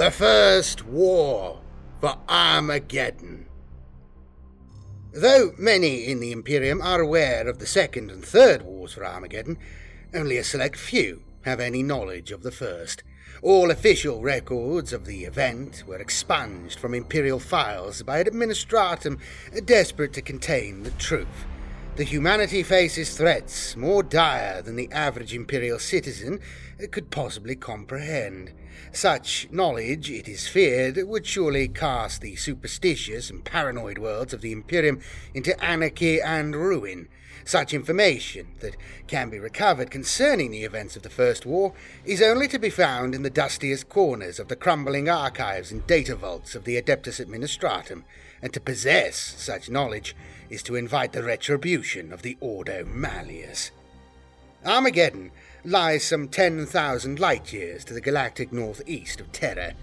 The First War for Armageddon. Though many in the Imperium are aware of the Second and Third Wars for Armageddon, only a select few have any knowledge of the first. All official records of the event were expunged from Imperial files by an administratum desperate to contain the truth. The humanity faces threats more dire than the average Imperial citizen could possibly comprehend. Such knowledge, it is feared, would surely cast the superstitious and paranoid worlds of the Imperium into anarchy and ruin. Such information that can be recovered concerning the events of the First War is only to be found in the dustiest corners of the crumbling archives and data vaults of the Adeptus Administratum, and to possess such knowledge is to invite the retribution of the Ordo Malleus. Armageddon lies some 10,000 light years to the galactic northeast of Terra,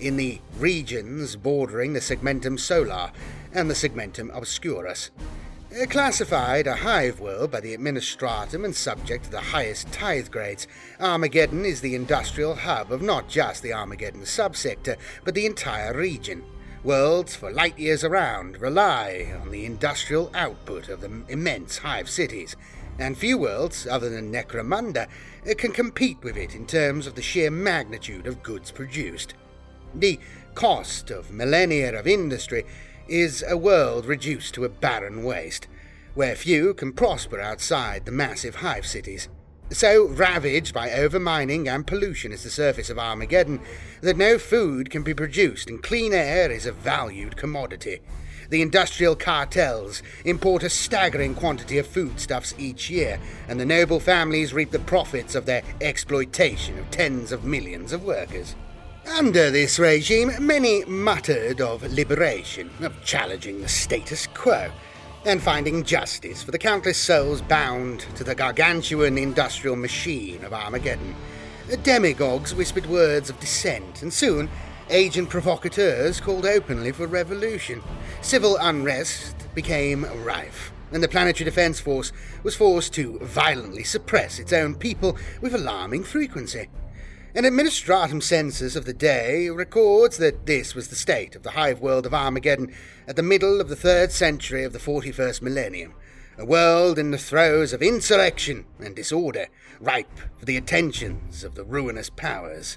in the regions bordering the Segmentum Solar and the Segmentum Obscurus. Uh, classified a hive world by the administratum and subject to the highest tithe grades, Armageddon is the industrial hub of not just the Armageddon subsector, but the entire region. Worlds for light years around rely on the industrial output of the immense hive cities, and few worlds, other than Necromunda, uh, can compete with it in terms of the sheer magnitude of goods produced. The cost of millennia of industry is a world reduced to a barren waste, where few can prosper outside the massive hive cities. So ravaged by overmining and pollution is the surface of Armageddon that no food can be produced and clean air is a valued commodity. The industrial cartels import a staggering quantity of foodstuffs each year, and the noble families reap the profits of their exploitation of tens of millions of workers. Under this regime, many muttered of liberation, of challenging the status quo, and finding justice for the countless souls bound to the gargantuan industrial machine of Armageddon. Demagogues whispered words of dissent, and soon agent provocateurs called openly for revolution. Civil unrest became rife, and the Planetary Defense Force was forced to violently suppress its own people with alarming frequency. An administratum census of the day records that this was the state of the hive world of Armageddon at the middle of the third century of the 41st millennium, a world in the throes of insurrection and disorder, ripe for the attentions of the ruinous powers.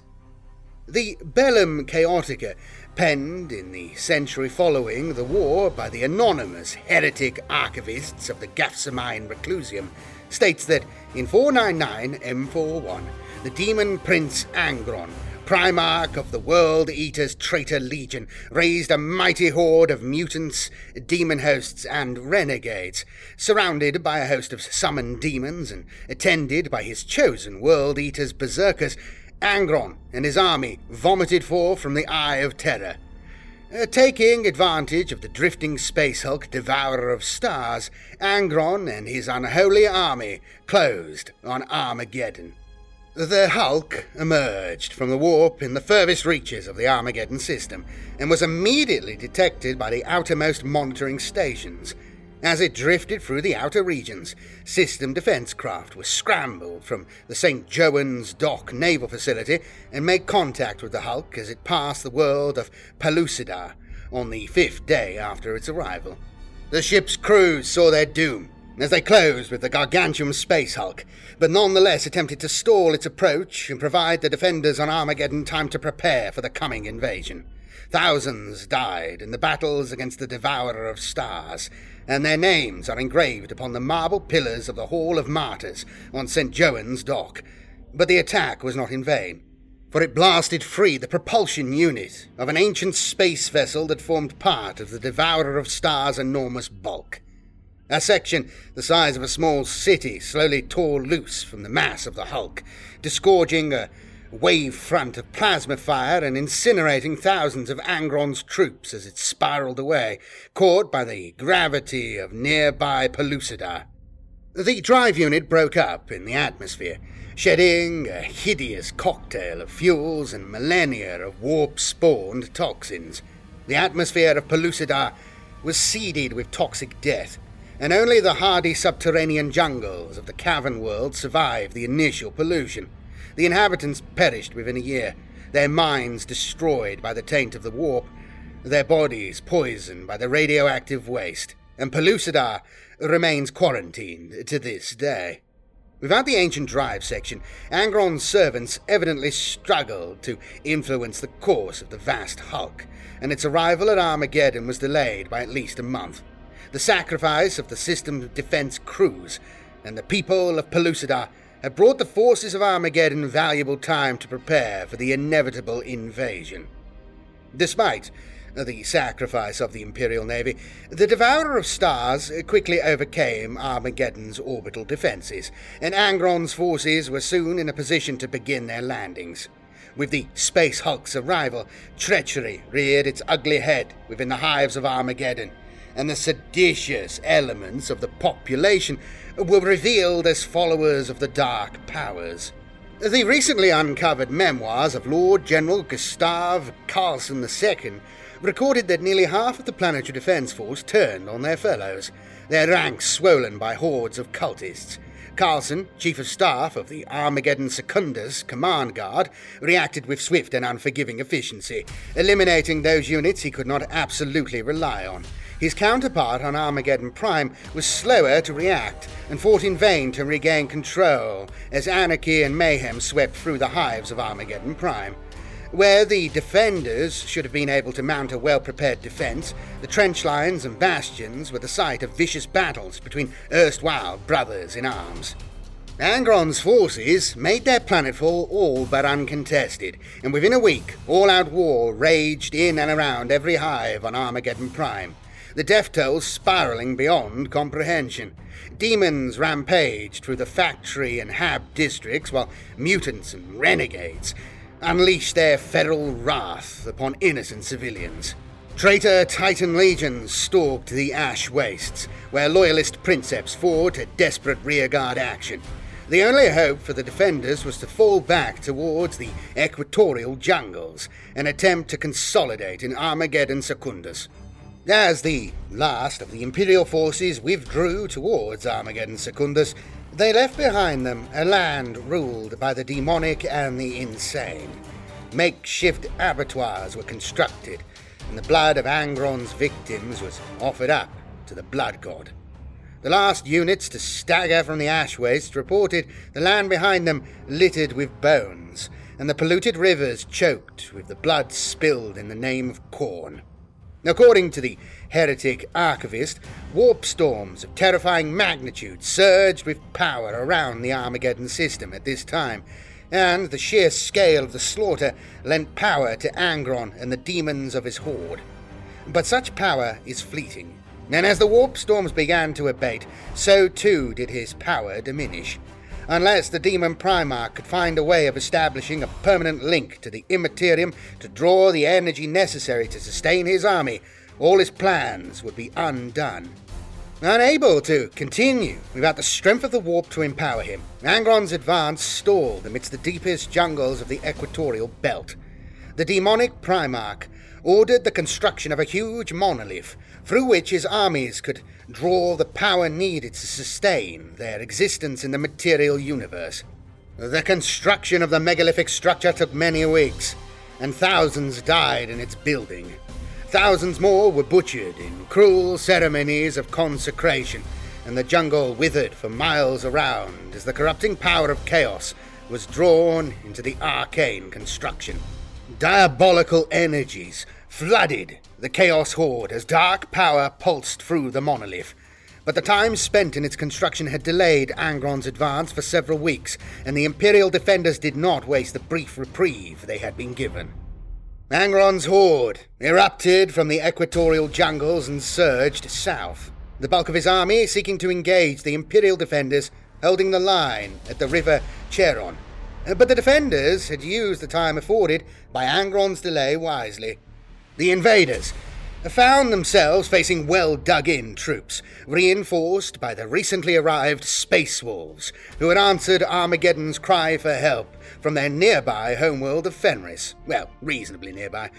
The Bellum Chaotica, penned in the century following the war by the anonymous heretic archivists of the Gethsemane Reclusium, states that in 499 M41, the demon prince Angron, Primarch of the World Eaters Traitor Legion, raised a mighty horde of mutants, demon hosts, and renegades, surrounded by a host of summoned demons and attended by his chosen World Eaters berserkers. Angron and his army vomited forth from the Eye of Terror. Uh, taking advantage of the drifting space hulk Devourer of Stars, Angron and his unholy army closed on Armageddon. The Hulk emerged from the warp in the furthest reaches of the Armageddon system and was immediately detected by the outermost monitoring stations. As it drifted through the outer regions, system defense craft were scrambled from the St. Jowen's Dock naval facility and made contact with the Hulk as it passed the world of Pellucidar on the fifth day after its arrival. The ship's crews saw their doom as they closed with the gargantuan space hulk, but nonetheless attempted to stall its approach and provide the defenders on Armageddon time to prepare for the coming invasion. Thousands died in the battles against the Devourer of Stars, and their names are engraved upon the marble pillars of the Hall of Martyrs on St. Jowen's Dock. But the attack was not in vain, for it blasted free the propulsion unit of an ancient space vessel that formed part of the Devourer of Stars' enormous bulk. A section the size of a small city slowly tore loose from the mass of the hulk, disgorging a wave front of plasma fire and incinerating thousands of Angron's troops as it spiraled away, caught by the gravity of nearby Pellucidar. The drive unit broke up in the atmosphere, shedding a hideous cocktail of fuels and millennia of warp spawned toxins. The atmosphere of Pellucidar was seeded with toxic death, and only the hardy subterranean jungles of the cavern world survived the initial pollution. The inhabitants perished within a year, their minds destroyed by the taint of the warp, their bodies poisoned by the radioactive waste, and Pellucidar remains quarantined to this day. Without the ancient drive section, Angron's servants evidently struggled to influence the course of the vast hulk, and its arrival at Armageddon was delayed by at least a month. The sacrifice of the system defense crews and the people of Pellucidar had brought the forces of Armageddon valuable time to prepare for the inevitable invasion. Despite the sacrifice of the Imperial Navy, the Devourer of Stars quickly overcame Armageddon's orbital defenses, and Angron's forces were soon in a position to begin their landings. With the Space Hulk's arrival, treachery reared its ugly head within the hives of Armageddon, and the seditious elements of the population were revealed as followers of the Dark Powers. The recently uncovered memoirs of Lord General Gustav Carlson II recorded that nearly half of the planetary defense force turned on their fellows, their ranks swollen by hordes of cultists. Carlson, Chief of Staff of the Armageddon Secundus Command Guard, reacted with swift and unforgiving efficiency, eliminating those units he could not absolutely rely on. His counterpart on Armageddon Prime was slower to react and fought in vain to regain control as anarchy and mayhem swept through the hives of Armageddon Prime. Where the defenders should have been able to mount a well prepared defense, the trench lines and bastions were the site of vicious battles between erstwhile brothers in arms. Angron's forces made their planetfall all but uncontested, and within a week, all out war raged in and around every hive on Armageddon Prime, the death toll spiraling beyond comprehension. Demons rampaged through the factory and hab districts, while mutants and renegades unleashed their feral wrath upon innocent civilians. Traitor Titan legions stalked the ash wastes, where loyalist princeps fought a desperate rearguard action. The only hope for the defenders was to fall back towards the equatorial jungles and attempt to consolidate in Armageddon Secundus. As the last of the Imperial forces withdrew towards Armageddon Secundus, they left behind them a land ruled by the demonic and the insane. Makeshift abattoirs were constructed, and the blood of Angron's victims was offered up to the blood god. The last units to stagger from the ash waste reported the land behind them littered with bones, and the polluted rivers choked with the blood spilled in the name of Khorne. According to the heretic archivist, warp storms of terrifying magnitude surged with power around the Armageddon system at this time, and the sheer scale of the slaughter lent power to Angron and the demons of his horde. But such power is fleeting, and as the warp storms began to abate, so too did his power diminish unless the demon Primarch could find a way of establishing a permanent link to the Immaterium to draw the energy necessary to sustain his army, all his plans would be undone. Unable to continue without the strength of the warp to empower him, Angron's advance stalled amidst the deepest jungles of the equatorial belt. The demonic Primarch ordered the construction of a huge monolith through which his armies could draw the power needed to sustain their existence in the material universe. The construction of the megalithic structure took many weeks, and thousands died in its building. Thousands more were butchered in cruel ceremonies of consecration, and the jungle withered for miles around as the corrupting power of chaos was drawn into the arcane construction. Diabolical energies flooded the Chaos Horde as dark power pulsed through the monolith. But the time spent in its construction had delayed Angron's advance for several weeks, and the Imperial defenders did not waste the brief reprieve they had been given. Angron's horde erupted from the equatorial jungles and surged south, the bulk of his army seeking to engage the Imperial defenders holding the line at the river Cheron. But the defenders had used the time afforded by Angron's delay wisely. The invaders found themselves facing well dug in troops, reinforced by the recently arrived Space Wolves, who had answered Armageddon's cry for help from their nearby homeworld of Fenris. Well, reasonably nearby.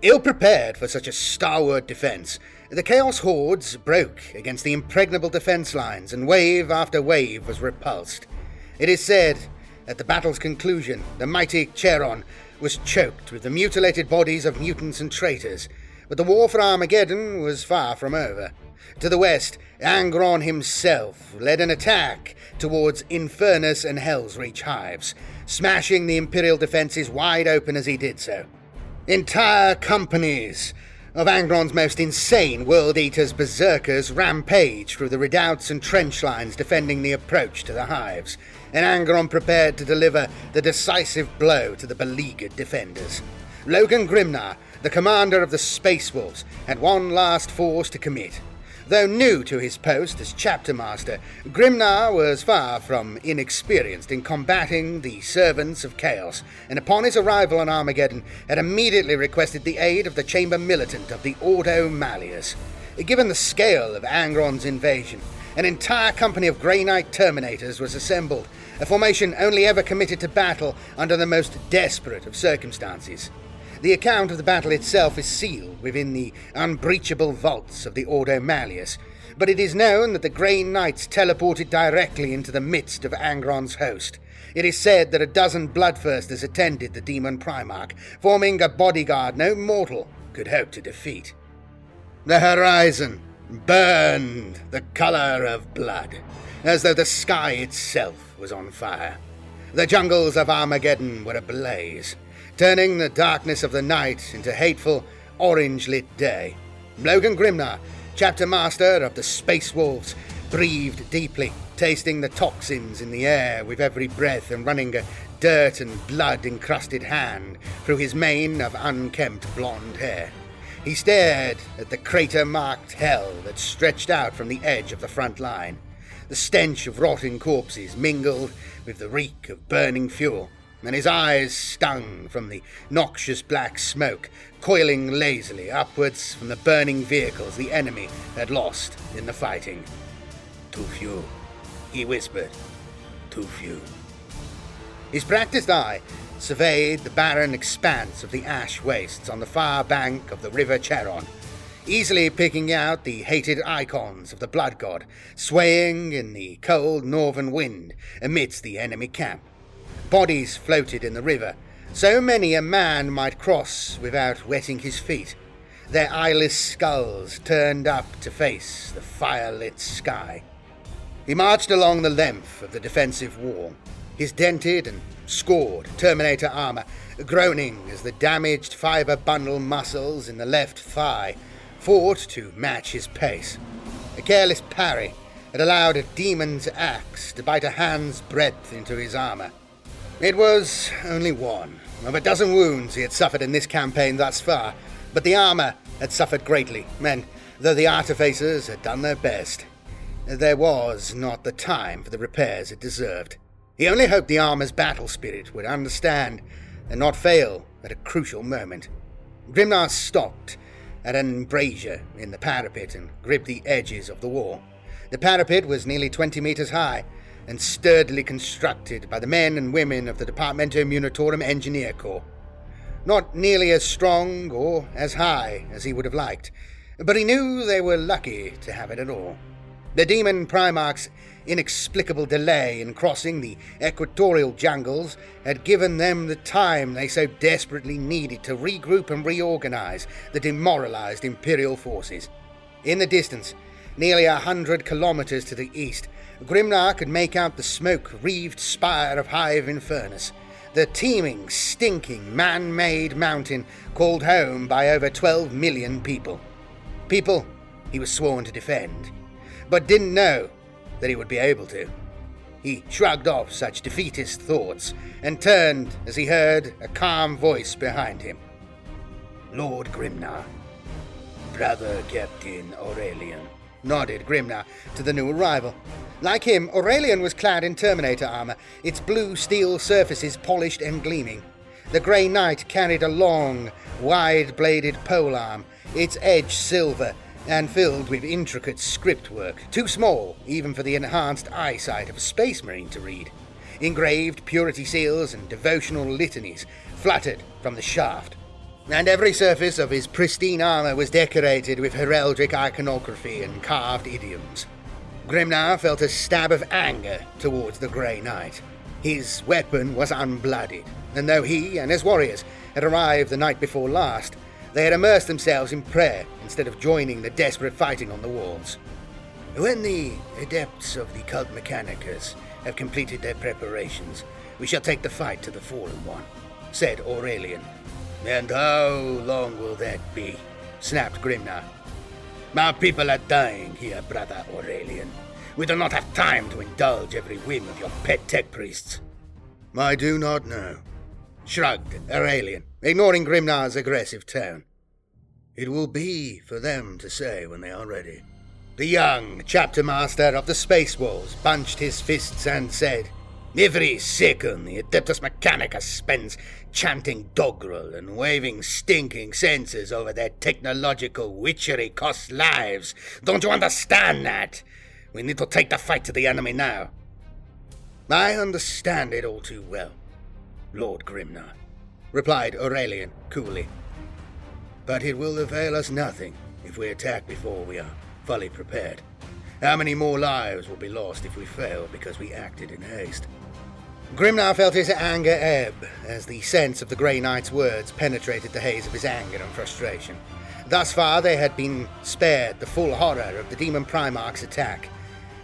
Ill prepared for such a stalwart defense, the Chaos Hordes broke against the impregnable defense lines, and wave after wave was repulsed. It is said, at the battle's conclusion, the mighty Cheron was choked with the mutilated bodies of mutants and traitors, but the war for Armageddon was far from over. To the west, Angron himself led an attack towards Infernus and Hell's Reach hives, smashing the Imperial defences wide open as he did so. Entire companies of Angron's most insane World Eaters berserkers rampaged through the redoubts and trench lines defending the approach to the hives, and Angron prepared to deliver the decisive blow to the beleaguered defenders. Logan Grimnar, the commander of the Space Wolves, had one last force to commit. Though new to his post as chapter master, Grimnar was far from inexperienced in combating the servants of chaos, and upon his arrival on Armageddon had immediately requested the aid of the chamber militant of the Ordo Malleus. Given the scale of Angron's invasion, an entire company of Grey Knight Terminators was assembled, a formation only ever committed to battle under the most desperate of circumstances. The account of the battle itself is sealed within the unbreachable vaults of the Ordo Malleus, but it is known that the Grey Knights teleported directly into the midst of Angron's host. It is said that a dozen bloodthirsters attended the demon Primarch, forming a bodyguard no mortal could hope to defeat. The horizon burned the colour of blood, as though the sky itself was on fire. The jungles of Armageddon were ablaze, turning the darkness of the night into hateful, orange lit day. Logan Grimnar, chapter master of the Space Wolves, breathed deeply, tasting the toxins in the air with every breath and running a dirt and blood encrusted hand through his mane of unkempt blonde hair. He stared at the crater marked hell that stretched out from the edge of the front line. The stench of rotting corpses mingled with the reek of burning fuel and his eyes stung from the noxious black smoke coiling lazily upwards from the burning vehicles the enemy had lost in the fighting. Too few, he whispered. Too few. His practiced eye surveyed the barren expanse of the ash wastes on the far bank of the River Charon, easily picking out the hated icons of the blood god swaying in the cold northern wind amidst the enemy camp. Bodies floated in the river, so many a man might cross without wetting his feet, their eyeless skulls turned up to face the fire-lit sky. He marched along the length of the defensive wall, his dented and scored Terminator armor groaning as the damaged fiber bundle muscles in the left thigh fought to match his pace. A careless parry had allowed a demon's axe to bite a hand's breadth into his armor. It was only one of a dozen wounds he had suffered in this campaign thus far, but the armour had suffered greatly, and though the artificers had done their best, there was not the time for the repairs it deserved. He only hoped the armour's battle spirit would understand and not fail at a crucial moment. Grimnar stopped at an embrasure in the parapet and gripped the edges of the wall. The parapet was nearly twenty metres high, and sturdily constructed by the men and women of the Departamento Munitorum Engineer Corps. Not nearly as strong or as high as he would have liked, but he knew they were lucky to have it at all. The demon Primarch's inexplicable delay in crossing the equatorial jungles had given them the time they so desperately needed to regroup and reorganize the demoralized Imperial forces. In the distance, nearly a hundred kilometers to the east, Grimnar could make out the smoke wreathed spire of Hive Infernus, the teeming, stinking, man made mountain called home by over 12 million people. People he was sworn to defend, but didn't know that he would be able to. He shrugged off such defeatist thoughts and turned as he heard a calm voice behind him. Lord Grimnar, Brother Captain Aurelian, nodded Grimnar to the new arrival. Like him, Aurelian was clad in Terminator armor, its blue steel surfaces polished and gleaming. The Grey Knight carried a long, wide bladed polearm, its edge silver and filled with intricate script work, too small even for the enhanced eyesight of a space marine to read. Engraved purity seals and devotional litanies fluttered from the shaft, and every surface of his pristine armor was decorated with heraldic iconography and carved idioms. Grimnar felt a stab of anger towards the Grey Knight. His weapon was unblooded, and though he and his warriors had arrived the night before last, they had immersed themselves in prayer instead of joining the desperate fighting on the walls. When the adepts of the cult Mechanicus have completed their preparations, we shall take the fight to the fallen one, said Aurelian. And how long will that be? snapped Grimnar. My people are dying here, brother Aurelian. We do not have time to indulge every whim of your pet tech priests. I do not know, shrugged Aurelian, ignoring Grimnar's aggressive tone. It will be for them to say when they are ready. The young chapter master of the Space Wolves bunched his fists and said, Every second the Adeptus Mechanicus spends chanting doggerel and waving stinking censers over their technological witchery costs lives. Don't you understand that? We need to take the fight to the enemy now. I understand it all too well, Lord Grimnar, replied Aurelian coolly. But it will avail us nothing if we attack before we are fully prepared. How many more lives will be lost if we fail because we acted in haste? Grimnar felt his anger ebb as the sense of the Grey Knight's words penetrated the haze of his anger and frustration. Thus far, they had been spared the full horror of the Demon Primarch's attack,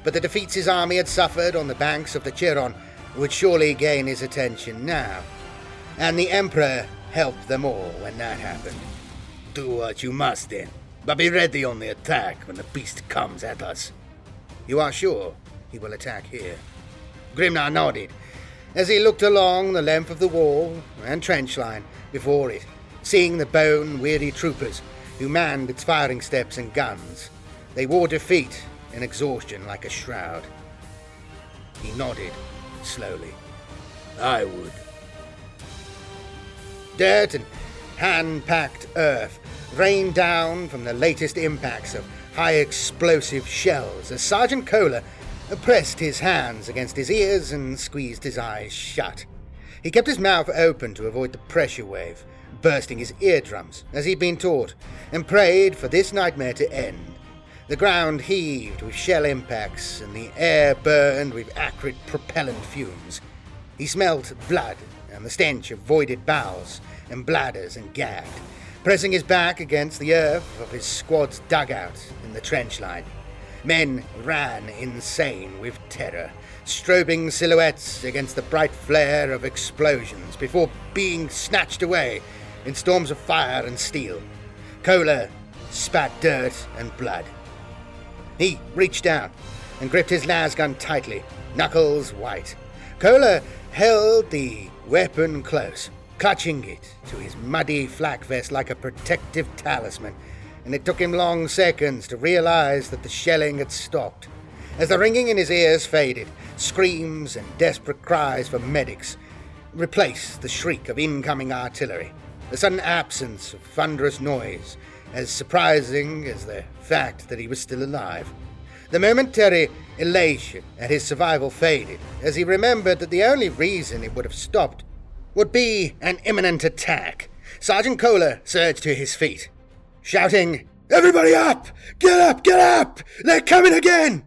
but the defeats his army had suffered on the banks of the Chiron would surely gain his attention now. And the Emperor helped them all when that happened. Do what you must then, but be ready on the attack when the beast comes at us. You are sure he will attack here? Grimnar nodded as he looked along the length of the wall and trench line before it, seeing the bone weary troopers who manned its firing steps and guns. They wore defeat and exhaustion like a shroud. He nodded slowly. I would. Dirt and hand packed earth rained down from the latest impacts of high explosive shells as Sergeant Kohler pressed his hands against his ears and squeezed his eyes shut. He kept his mouth open to avoid the pressure wave, bursting his eardrums, as he'd been taught, and prayed for this nightmare to end. The ground heaved with shell impacts, and the air burned with acrid propellant fumes. He smelt blood and the stench of voided bowels and bladders and gagged, pressing his back against the earth of his squad's dugout in the trench line. Men ran insane with terror, strobing silhouettes against the bright flare of explosions before being snatched away in storms of fire and steel. Kohler spat dirt and blood. He reached down and gripped his lasgun tightly, knuckles white. Kohler held the weapon close, clutching it to his muddy flak vest like a protective talisman, and it took him long seconds to realize that the shelling had stopped. As the ringing in his ears faded, screams and desperate cries for medics replaced the shriek of incoming artillery. The sudden absence of thunderous noise, as surprising as the fact that he was still alive. The momentary elation at his survival faded as he remembered that the only reason it would have stopped would be an imminent attack. Sergeant Kohler surged to his feet, shouting, Everybody up! Get up! Get up! They're coming again!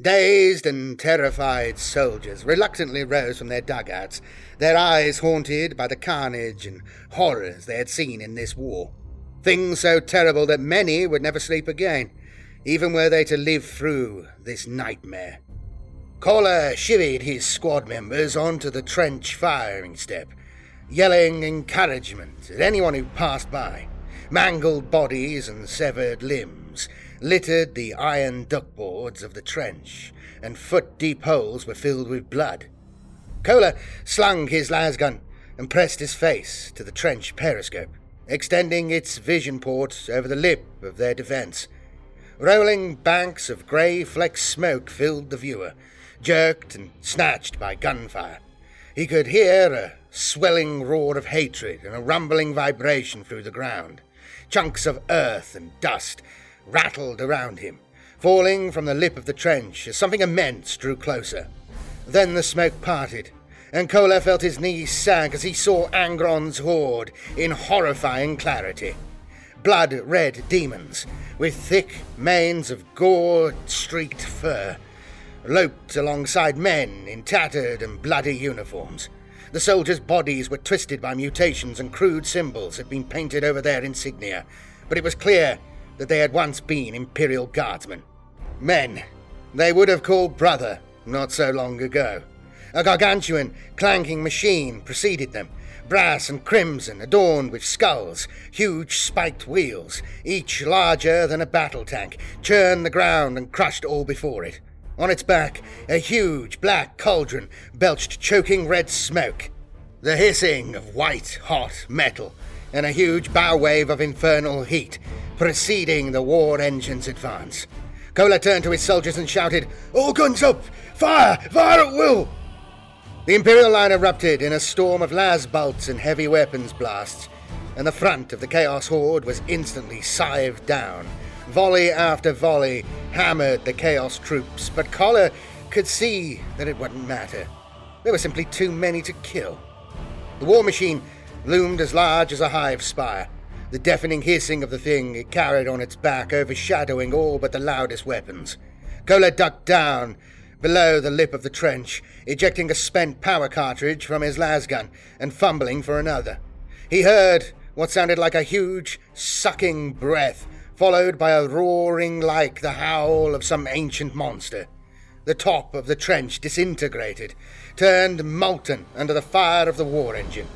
Dazed and terrified soldiers reluctantly rose from their dugouts, their eyes haunted by the carnage and horrors they had seen in this war. Things so terrible that many would never sleep again, even were they to live through this nightmare. Kohler shivied his squad members onto the trench firing step, yelling encouragement at anyone who passed by. Mangled bodies and severed limbs littered the iron duckboards of the trench, and foot deep holes were filled with blood. Kohler slung his lasgun and pressed his face to the trench periscope, extending its vision port over the lip of their defense. Rolling banks of grey flecked smoke filled the viewer, jerked and snatched by gunfire. He could hear a swelling roar of hatred and a rumbling vibration through the ground. Chunks of earth and dust rattled around him, falling from the lip of the trench as something immense drew closer. Then the smoke parted, and Kohler felt his knees sag as he saw Angron's horde in horrifying clarity. Blood red demons, with thick manes of gore streaked fur, loped alongside men in tattered and bloody uniforms. The soldiers' bodies were twisted by mutations and crude symbols had been painted over their insignia, but it was clear that they had once been Imperial Guardsmen. Men they would have called brother not so long ago. A gargantuan, clanking machine preceded them, brass and crimson, adorned with skulls, huge spiked wheels, each larger than a battle tank, churned the ground and crushed all before it. On its back, a huge black cauldron belched choking red smoke. The hissing of white hot metal, and a huge bow wave of infernal heat, preceding the war engine's advance. Kohler turned to his soldiers and shouted, All guns up! Fire! Fire at will! The Imperial line erupted in a storm of las bolts and heavy weapons blasts, and the front of the Chaos Horde was instantly scythed down. Volley after volley hammered the Chaos troops, but Kohler could see that it wouldn't matter. There were simply too many to kill. The war machine loomed as large as a hive spire, the deafening hissing of the thing it carried on its back overshadowing all but the loudest weapons. Kohler ducked down below the lip of the trench, ejecting a spent power cartridge from his lasgun and fumbling for another. He heard what sounded like a huge, sucking breath, followed by a roaring like the howl of some ancient monster. The top of the trench disintegrated, turned molten under the fire of the war engine.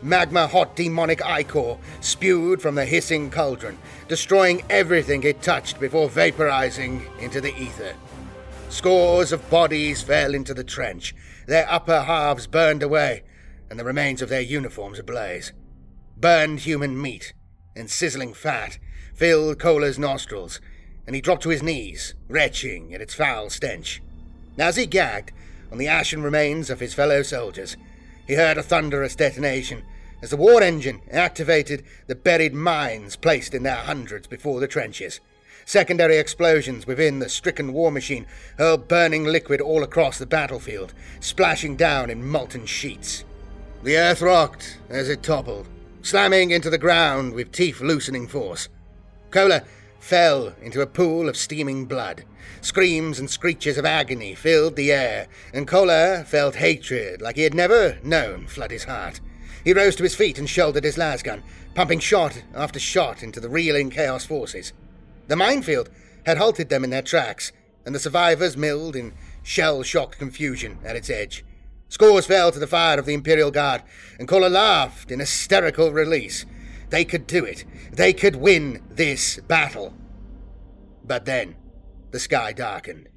Magma hot demonic ichor spewed from the hissing cauldron, destroying everything it touched before vaporizing into the ether. Scores of bodies fell into the trench, their upper halves burned away, and the remains of their uniforms ablaze. Burned human meat and sizzling fat filled Kohler's nostrils, and he dropped to his knees, retching at its foul stench. As he gagged on the ashen remains of his fellow soldiers, he heard a thunderous detonation as the war engine activated the buried mines placed in their hundreds before the trenches. Secondary explosions within the stricken war machine hurled burning liquid all across the battlefield, splashing down in molten sheets. The earth rocked as it toppled, slamming into the ground with teeth loosening force. Kohler fell into a pool of steaming blood. Screams and screeches of agony filled the air, and Kohler felt hatred like he had never known flood his heart. He rose to his feet and shouldered his lasgun, pumping shot after shot into the reeling Chaos forces. The minefield had halted them in their tracks, and the survivors milled in shell shock confusion at its edge. Scores fell to the fire of the Imperial Guard, and Kohler laughed in hysterical release. They could do it. They could win this battle. But then the sky darkened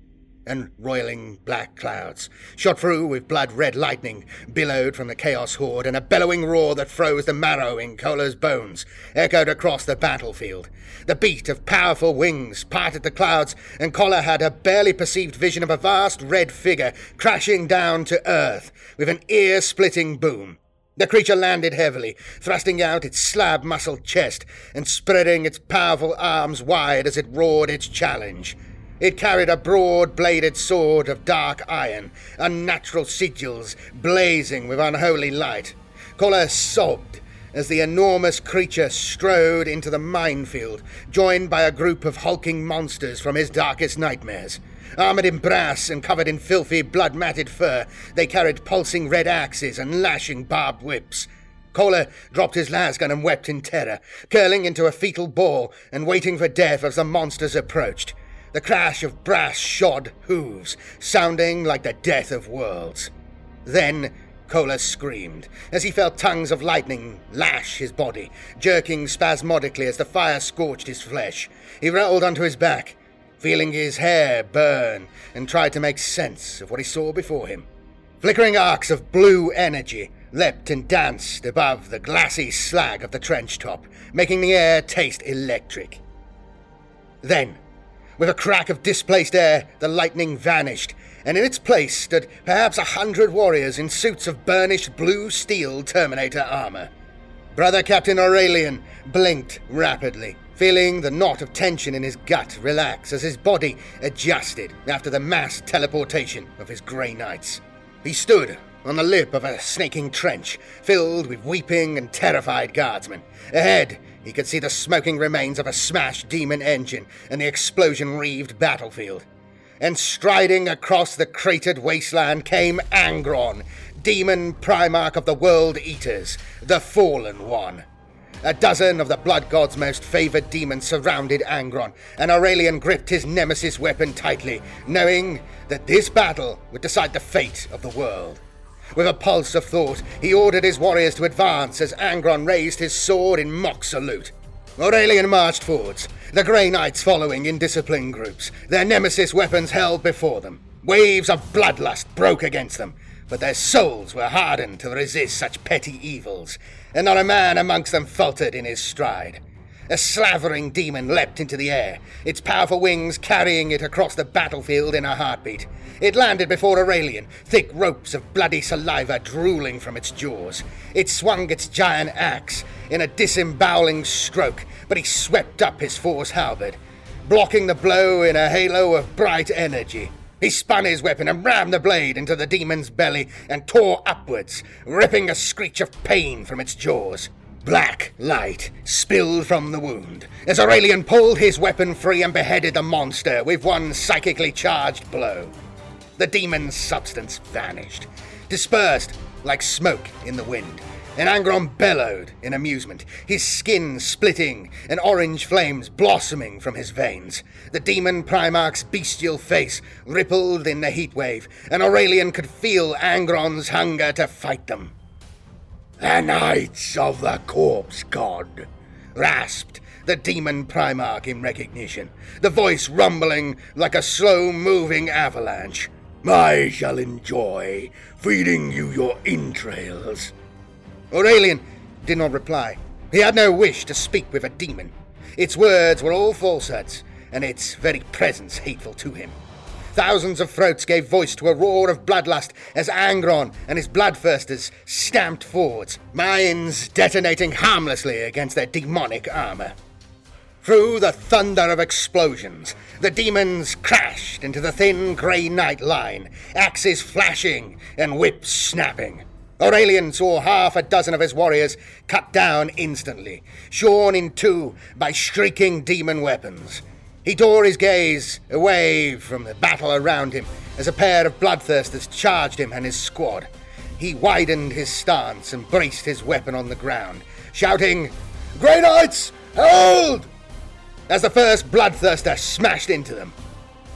and roiling black clouds, shot through with blood red lightning, billowed from the chaos horde, and a bellowing roar that froze the marrow in Kohler's bones echoed across the battlefield. The beat of powerful wings parted the clouds, and Kohler had a barely perceived vision of a vast red figure crashing down to earth with an ear splitting boom. The creature landed heavily, thrusting out its slab muscled chest and spreading its powerful arms wide as it roared its challenge. It carried a broad bladed sword of dark iron, unnatural sigils blazing with unholy light. Kohler sobbed as the enormous creature strode into the minefield, joined by a group of hulking monsters from his darkest nightmares. Armored in brass and covered in filthy, blood matted fur, they carried pulsing red axes and lashing barbed whips. Kohler dropped his lasgun and wept in terror, curling into a fetal ball and waiting for death as the monsters approached the crash of brass shod hooves, sounding like the death of worlds. Then Kohler screamed as he felt tongues of lightning lash his body, jerking spasmodically as the fire scorched his flesh. He rolled onto his back, feeling his hair burn, and tried to make sense of what he saw before him. Flickering arcs of blue energy leapt and danced above the glassy slag of the trench top, making the air taste electric. Then, with a crack of displaced air, the lightning vanished, and in its place stood perhaps a hundred warriors in suits of burnished blue steel Terminator armor. Brother Captain Aurelian blinked rapidly, feeling the knot of tension in his gut relax as his body adjusted after the mass teleportation of his Grey Knights. He stood on the lip of a snaking trench, filled with weeping and terrified guardsmen. Ahead, he could see the smoking remains of a smashed demon engine and the explosion reaved battlefield. And striding across the cratered wasteland came Angron, demon primarch of the World Eaters, the Fallen One. A dozen of the Blood God's most favored demons surrounded Angron, and Aurelian gripped his nemesis weapon tightly, knowing that this battle would decide the fate of the world. With a pulse of thought, he ordered his warriors to advance as Angron raised his sword in mock salute. Aurelian marched forwards, the Grey Knights following in disciplined groups, their nemesis weapons held before them. Waves of bloodlust broke against them, but their souls were hardened to resist such petty evils, and not a man amongst them faltered in his stride. A slavering demon leapt into the air, its powerful wings carrying it across the battlefield in a heartbeat. It landed before Aurelian, thick ropes of bloody saliva drooling from its jaws. It swung its giant axe in a disemboweling stroke, but he swept up his force halberd, blocking the blow in a halo of bright energy. He spun his weapon and rammed the blade into the demon's belly and tore upwards, ripping a screech of pain from its jaws. Black light spilled from the wound as Aurelian pulled his weapon free and beheaded the monster with one psychically charged blow. The demon's substance vanished, dispersed like smoke in the wind, and Angron bellowed in amusement, his skin splitting and orange flames blossoming from his veins. The demon Primarch's bestial face rippled in the heat wave, and Aurelian could feel Angron's hunger to fight them. The Knights of the Corpse God, rasped the demon Primarch in recognition, the voice rumbling like a slow moving avalanche. I shall enjoy feeding you your entrails. Aurelian did not reply. He had no wish to speak with a demon. Its words were all falsehoods, and its very presence hateful to him. Thousands of throats gave voice to a roar of bloodlust as Angron and his bloodthirsters stamped forwards, mines detonating harmlessly against their demonic armor. Through the thunder of explosions, the demons crashed into the thin grey knight line, axes flashing and whips snapping. Aurelian saw half a dozen of his warriors cut down instantly, shorn in two by shrieking demon weapons. He tore his gaze away from the battle around him as a pair of bloodthirsters charged him and his squad. He widened his stance and braced his weapon on the ground, shouting, Grey Knights, hold! As the first bloodthirster smashed into them.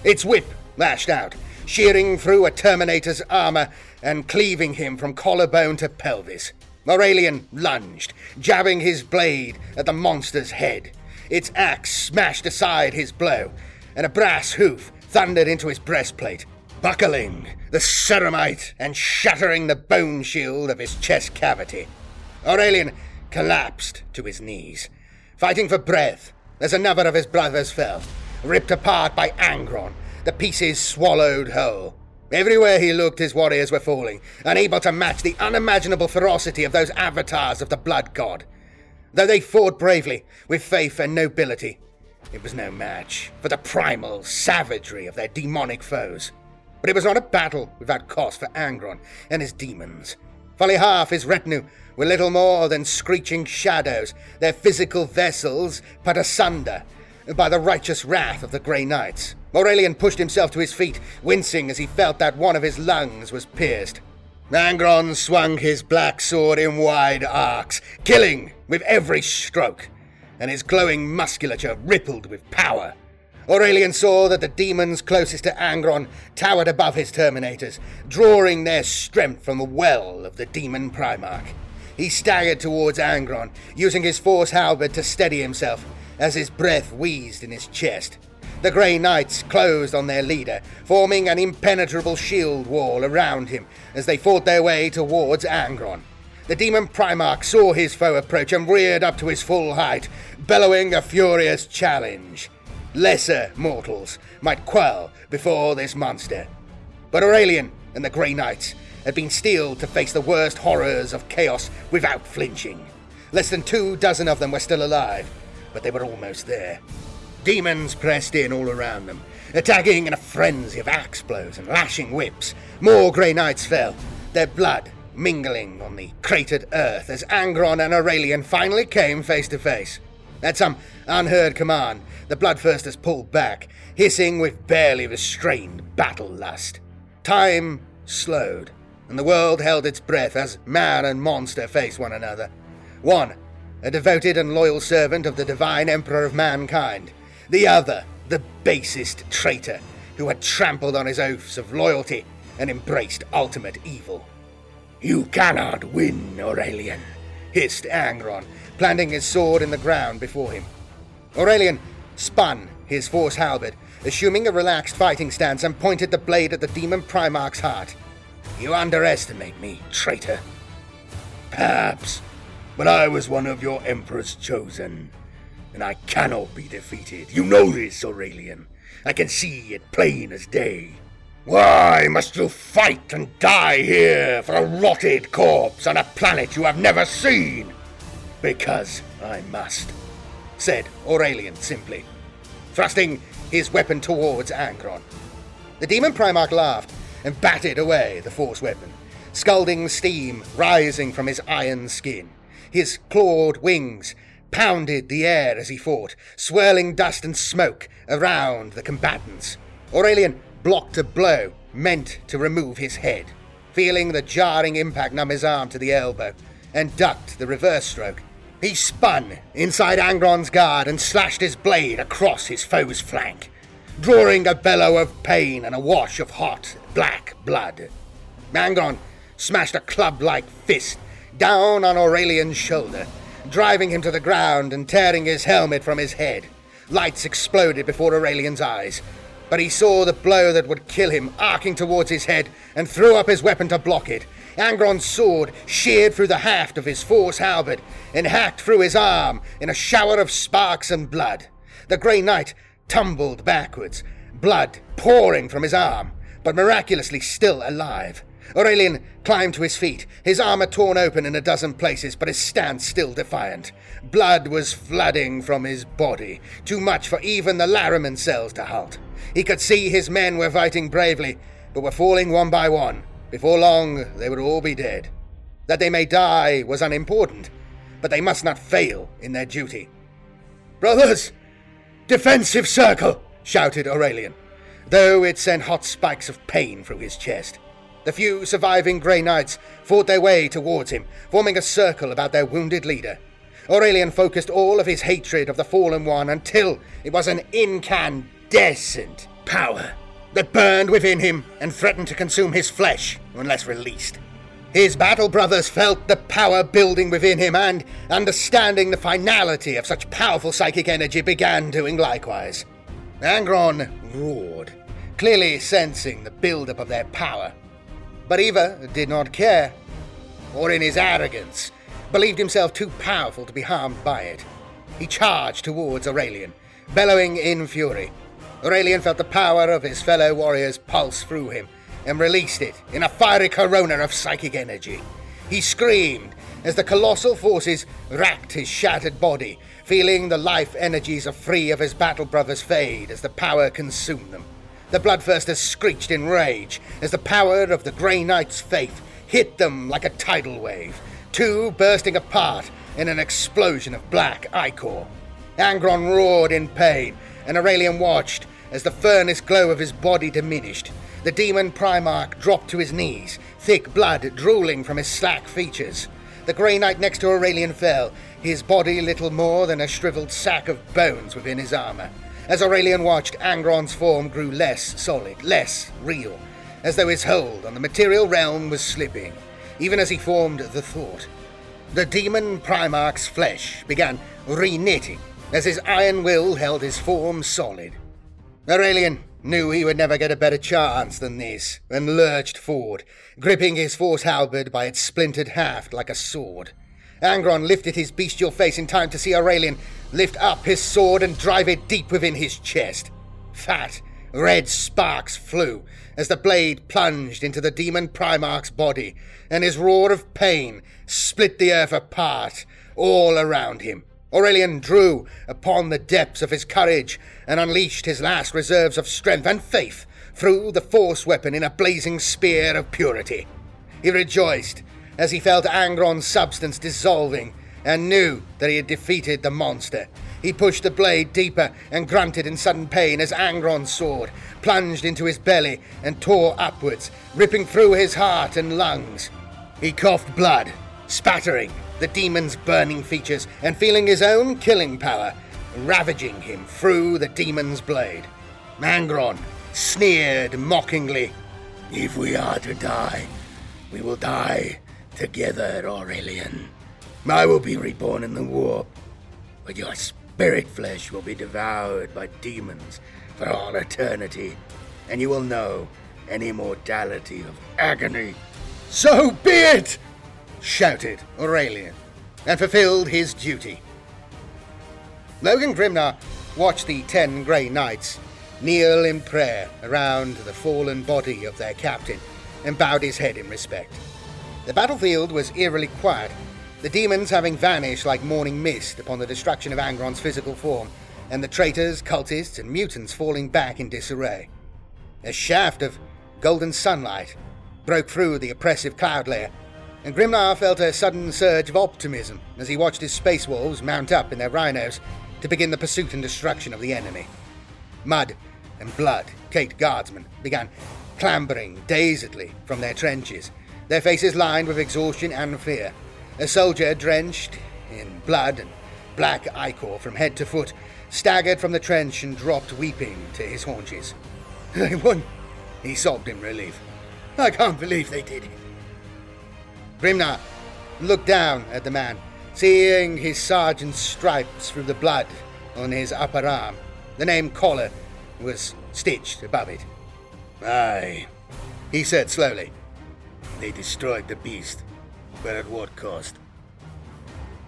Its whip lashed out, shearing through a Terminator's armor and cleaving him from collarbone to pelvis. Aurelian lunged, jabbing his blade at the monster's head. Its axe smashed aside his blow, and a brass hoof thundered into his breastplate, buckling the ceramite and shattering the bone shield of his chest cavity. Aurelian collapsed to his knees, fighting for breath as another of his brothers fell, ripped apart by Angron, the pieces swallowed whole. Everywhere he looked, his warriors were falling, unable to match the unimaginable ferocity of those avatars of the blood god. Though they fought bravely, with faith and nobility, it was no match for the primal savagery of their demonic foes. But it was not a battle without cost for Angron and his demons. Fully half his retinue were little more than screeching shadows, their physical vessels put asunder by the righteous wrath of the Grey Knights. Aurelian pushed himself to his feet, wincing as he felt that one of his lungs was pierced. Angron swung his black sword in wide arcs, killing with every stroke, and his glowing musculature rippled with power. Aurelian saw that the demons closest to Angron towered above his Terminators, drawing their strength from the well of the demon Primarch. He staggered towards Angron, using his force halberd to steady himself as his breath wheezed in his chest. The Grey Knights closed on their leader, forming an impenetrable shield wall around him as they fought their way towards Angron. The demon Primarch saw his foe approach and reared up to his full height, bellowing a furious challenge. Lesser mortals might quail before this monster. But Aurelian and the Grey Knights had been steeled to face the worst horrors of chaos without flinching. Less than two dozen of them were still alive, but they were almost there. Demons pressed in all around them, attacking in a frenzy of axe blows and lashing whips. More Grey Knights fell, their blood mingling on the cratered earth as Angron and Aurelian finally came face to face. At some unheard command, The bloodthirsters pulled back, hissing with barely restrained battle lust. Time slowed, and the world held its breath as man and monster faced one another. One, a devoted and loyal servant of the divine emperor of mankind. The other, the basest traitor who had trampled on his oaths of loyalty and embraced ultimate evil. You cannot win, Aurelian, hissed Angron, planting his sword in the ground before him. Aurelian spun his force halberd, assuming a relaxed fighting stance, and pointed the blade at the demon Primarch's heart. You underestimate me, traitor. Perhaps, but I was one of your Emperor's chosen, and I cannot be defeated. You know this, Aurelian. I can see it plain as day. Why must you fight and die here for a rotted corpse on a planet you have never seen? Because I must, said Aurelian simply, thrusting his weapon towards Angron. The demon Primarch laughed and batted away the force weapon, scalding steam rising from his iron skin. His clawed wings pounded the air as he fought, swirling dust and smoke around the combatants. Aurelian blocked a blow meant to remove his head, feeling the jarring impact numb his arm to the elbow, and ducked the reverse stroke. He spun inside Angron's guard and slashed his blade across his foe's flank, drawing a bellow of pain and a wash of hot, black blood. Angron smashed a club like fist down on Aurelian's shoulder, driving him to the ground and tearing his helmet from his head. Lights exploded before Aurelian's eyes, but he saw the blow that would kill him arcing towards his head and threw up his weapon to block it. Angron's sword sheared through the haft of his force halberd and hacked through his arm in a shower of sparks and blood. The Grey Knight tumbled backwards, blood pouring from his arm, but miraculously still alive. Aurelian climbed to his feet, his armor torn open in a dozen places, but his stance still defiant. Blood was flooding from his body, too much for even the Larraman cells to halt. He could see his men were fighting bravely, but were falling one by one. Before long, they would all be dead. That they may die was unimportant, but they must not fail in their duty. Brothers! Defensive circle! shouted Aurelian, though it sent hot spikes of pain through his chest. The few surviving Grey Knights fought their way towards him, forming a circle about their wounded leader. Aurelian focused all of his hatred of the fallen one until it was an incandescent power that burned within him and threatened to consume his flesh unless released. His battle brothers felt the power building within him and, understanding the finality of such powerful psychic energy, began doing likewise. Angron roared, clearly sensing the build-up of their power. But Eva did not care, or in his arrogance, believed himself too powerful to be harmed by it. He charged towards Aurelian, bellowing in fury. Aurelian felt the power of his fellow warriors pulse through him and released it in a fiery corona of psychic energy. He screamed as the colossal forces racked his shattered body, feeling the life energies of three of his battle brothers fade as the power consumed them. The bloodthirsters screeched in rage as the power of the Grey Knight's faith hit them like a tidal wave, two bursting apart in an explosion of black ichor. Angron roared in pain, and Aurelian watched as the furnace glow of his body diminished. The demon Primarch dropped to his knees, thick blood drooling from his slack features. The Grey Knight next to Aurelian fell, his body little more than a shriveled sack of bones within his armor. As Aurelian watched, Angron's form grew less solid, less real, as though his hold on the material realm was slipping, even as he formed the thought. The demon Primarch's flesh began reknitting as his iron will held his form solid. Aurelian knew he would never get a better chance than this, and lurched forward, gripping his force halberd by its splintered haft like a sword. Angron lifted his bestial face in time to see Aurelian lift up his sword and drive it deep within his chest. Fat, red sparks flew as the blade plunged into the demon Primarch's body, and his roar of pain split the earth apart all around him. Aurelian drew upon the depths of his courage and unleashed his last reserves of strength and faith through the force weapon in a blazing spear of purity. He rejoiced as he felt Angron's substance dissolving and knew that he had defeated the monster. He pushed the blade deeper and grunted in sudden pain as Angron's sword plunged into his belly and tore upwards, ripping through his heart and lungs. He coughed blood, spattering the demon's burning features and feeling his own killing power ravaging him through the demon's blade. Angron sneered mockingly. If we are to die, we will die together, Aurelian. I will be reborn in the warp, but your spirit flesh will be devoured by demons for all eternity, and you will know an immortality of agony. So be it! Shouted Aurelian, and fulfilled his duty. Logan Grimnar watched the ten Grey Knights kneel in prayer around the fallen body of their captain and bowed his head in respect. The battlefield was eerily quiet, the demons having vanished like morning mist upon the destruction of Angron's physical form, and the traitors, cultists, and mutants falling back in disarray. A shaft of golden sunlight broke through the oppressive cloud layer, and Grimnar felt a sudden surge of optimism as he watched his space wolves mount up in their rhinos to begin the pursuit and destruction of the enemy. Mud and blood, Kate Guardsmen, began clambering dazedly from their trenches, their faces lined with exhaustion and fear. A soldier drenched in blood and black ichor from head to foot staggered from the trench and dropped weeping to his haunches. They won, he sobbed in relief. I can't believe they did it. Grimnar looked down at the man seeing his sergeant's stripes through the blood on his upper arm. The name Kohler was stitched above it. Aye, he said slowly. They destroyed the beast, but at what cost?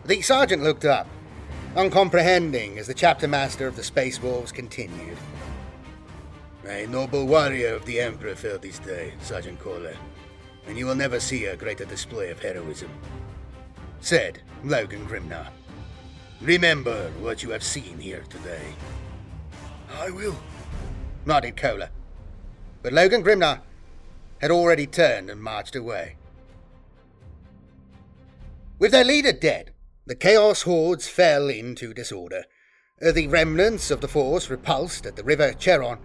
The sergeant looked up, uncomprehending as the chapter master of the Space Wolves continued. A noble warrior of the Emperor fell this day, Sergeant Kohler, and you will never see a greater display of heroism said Logan Grimnar. Remember what you have seen here today. I will, nodded Kohler. But Logan Grimnar had already turned and marched away. With their leader dead, the Chaos Hordes fell into disorder. The remnants of the force repulsed at the River Cheron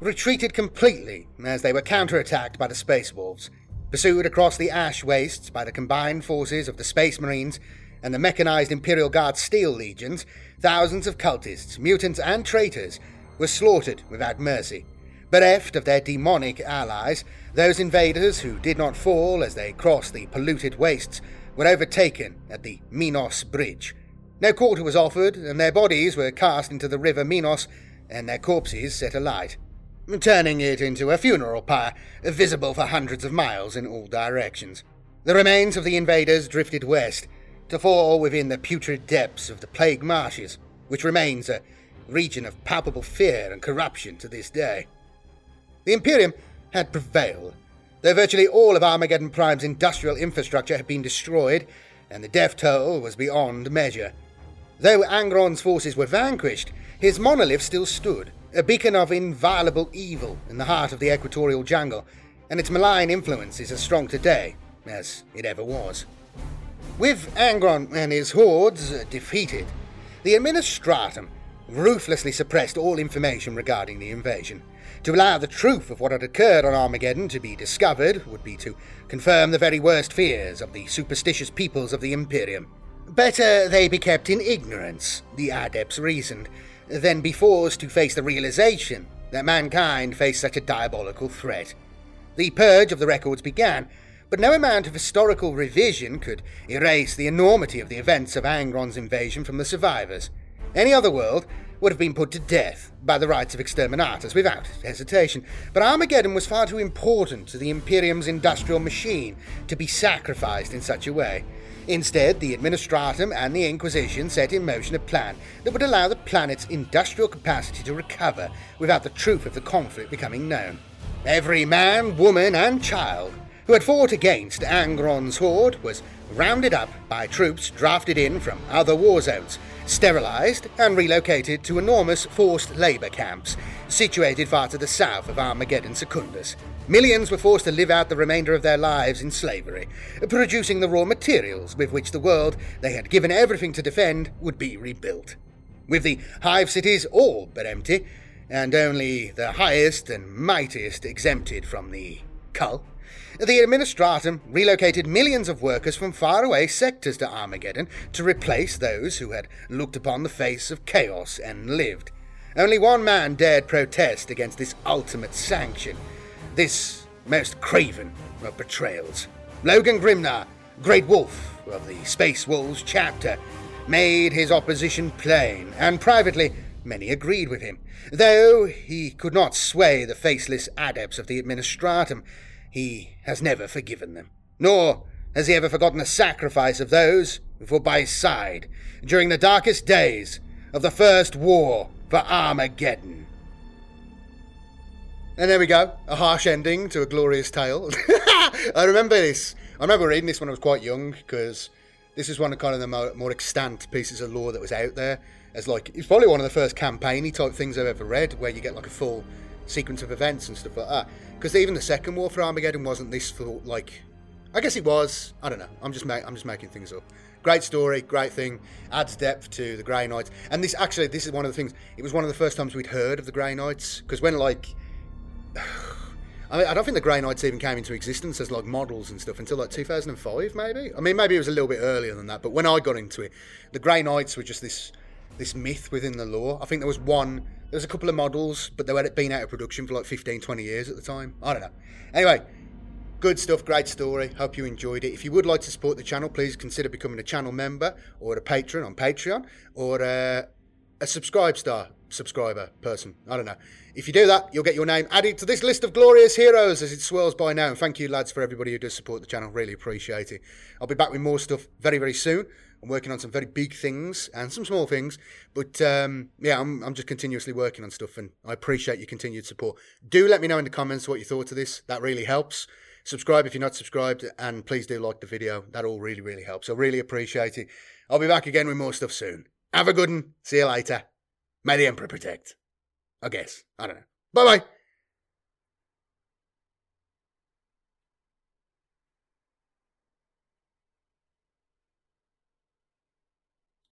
retreated completely as they were counterattacked by the Space Wolves Pursued across the ash wastes by the combined forces of the Space Marines and the mechanized Imperial Guard Steel Legions, thousands of cultists, mutants, and traitors were slaughtered without mercy. Bereft of their demonic allies, those invaders who did not fall as they crossed the polluted wastes were overtaken at the Minos Bridge. No quarter was offered, and their bodies were cast into the river Minos and their corpses set alight turning it into a funeral pyre, visible for hundreds of miles in all directions. The remains of the invaders drifted west, to fall within the putrid depths of the Plague Marshes, which remains a region of palpable fear and corruption to this day. The Imperium had prevailed, though virtually all of Armageddon Prime's industrial infrastructure had been destroyed, and the death toll was beyond measure. Though Angron's forces were vanquished, his monolith still stood, a beacon of inviolable evil in the heart of the equatorial jungle, and its malign influence is as strong today as it ever was. With Angron and his hordes uh, defeated, the Administratum ruthlessly suppressed all information regarding the invasion. To allow the truth of what had occurred on Armageddon to be discovered would be to confirm the very worst fears of the superstitious peoples of the Imperium. Better they be kept in ignorance, the adepts reasoned, than be forced to face the realization that mankind faced such a diabolical threat. The purge of the records began, but no amount of historical revision could erase the enormity of the events of Angron's invasion from the survivors. Any other world would have been put to death by the rites of exterminatus without hesitation, but Armageddon was far too important to the Imperium's industrial machine to be sacrificed in such a way. Instead, the Administratum and the Inquisition set in motion a plan that would allow the planet's industrial capacity to recover without the truth of the conflict becoming known. Every man, woman, and child who had fought against Angron's horde was rounded up by troops drafted in from other war zones, sterilized and relocated to enormous forced labor camps situated far to the south of Armageddon Secundus. Millions were forced to live out the remainder of their lives in slavery, producing the raw materials with which the world they had given everything to defend would be rebuilt. with the hive cities all but empty, and only the highest and mightiest exempted from the cull, the Administratum relocated millions of workers from faraway sectors to Armageddon to replace those who had looked upon the face of chaos and lived. Only one man dared protest against this ultimate sanction, this most craven of betrayals. Logan Grimnar, Great Wolf of the Space Wolves chapter, made his opposition plain, and privately many agreed with him. Though he could not sway the faceless adepts of the Administratum, he has never forgiven them. Nor has he ever forgotten the sacrifice of those who fought by his side during the darkest days of the First War for Armageddon. And there we go, a harsh ending to a glorious tale. I remember this. I remember reading this when I was quite young because this is one of kind of the more, more extant pieces of lore that was out there. As like, it's probably one of the first campaigny type things I've ever read, where you get like a full sequence of events and stuff like that. Because even the second war for Armageddon wasn't this for like, I guess it was. I don't know. I'm just ma- I'm just making things up. Great story, great thing, adds depth to the Grey Knights. And this actually, this is one of the things. It was one of the first times we'd heard of the Grey Knights because when like. I mean, I don't think the Grey Knights even came into existence as like models and stuff until like 2005, maybe. I mean, maybe it was a little bit earlier than that. But when I got into it, the Grey Knights were just this this myth within the lore. I think there was one, there was a couple of models, but they had been out of production for like 15, 20 years at the time. I don't know. Anyway, good stuff, great story. Hope you enjoyed it. If you would like to support the channel, please consider becoming a channel member or a patron on Patreon or uh, a SubscribeStar subscriber person. I don't know. If you do that, you'll get your name added to this list of glorious heroes as it swirls by now. And thank you, lads, for everybody who does support the channel. Really appreciate it. I'll be back with more stuff very, very soon. I'm working on some very big things and some small things, but um, yeah, I'm, I'm just continuously working on stuff, and I appreciate your continued support. Do let me know in the comments what you thought of this. That really helps. Subscribe if you're not subscribed, and please do like the video. That all really, really helps. I really appreciate it. I'll be back again with more stuff soon. Have a good one. See you later. May the Emperor protect. I guess. I don't know. Bye bye.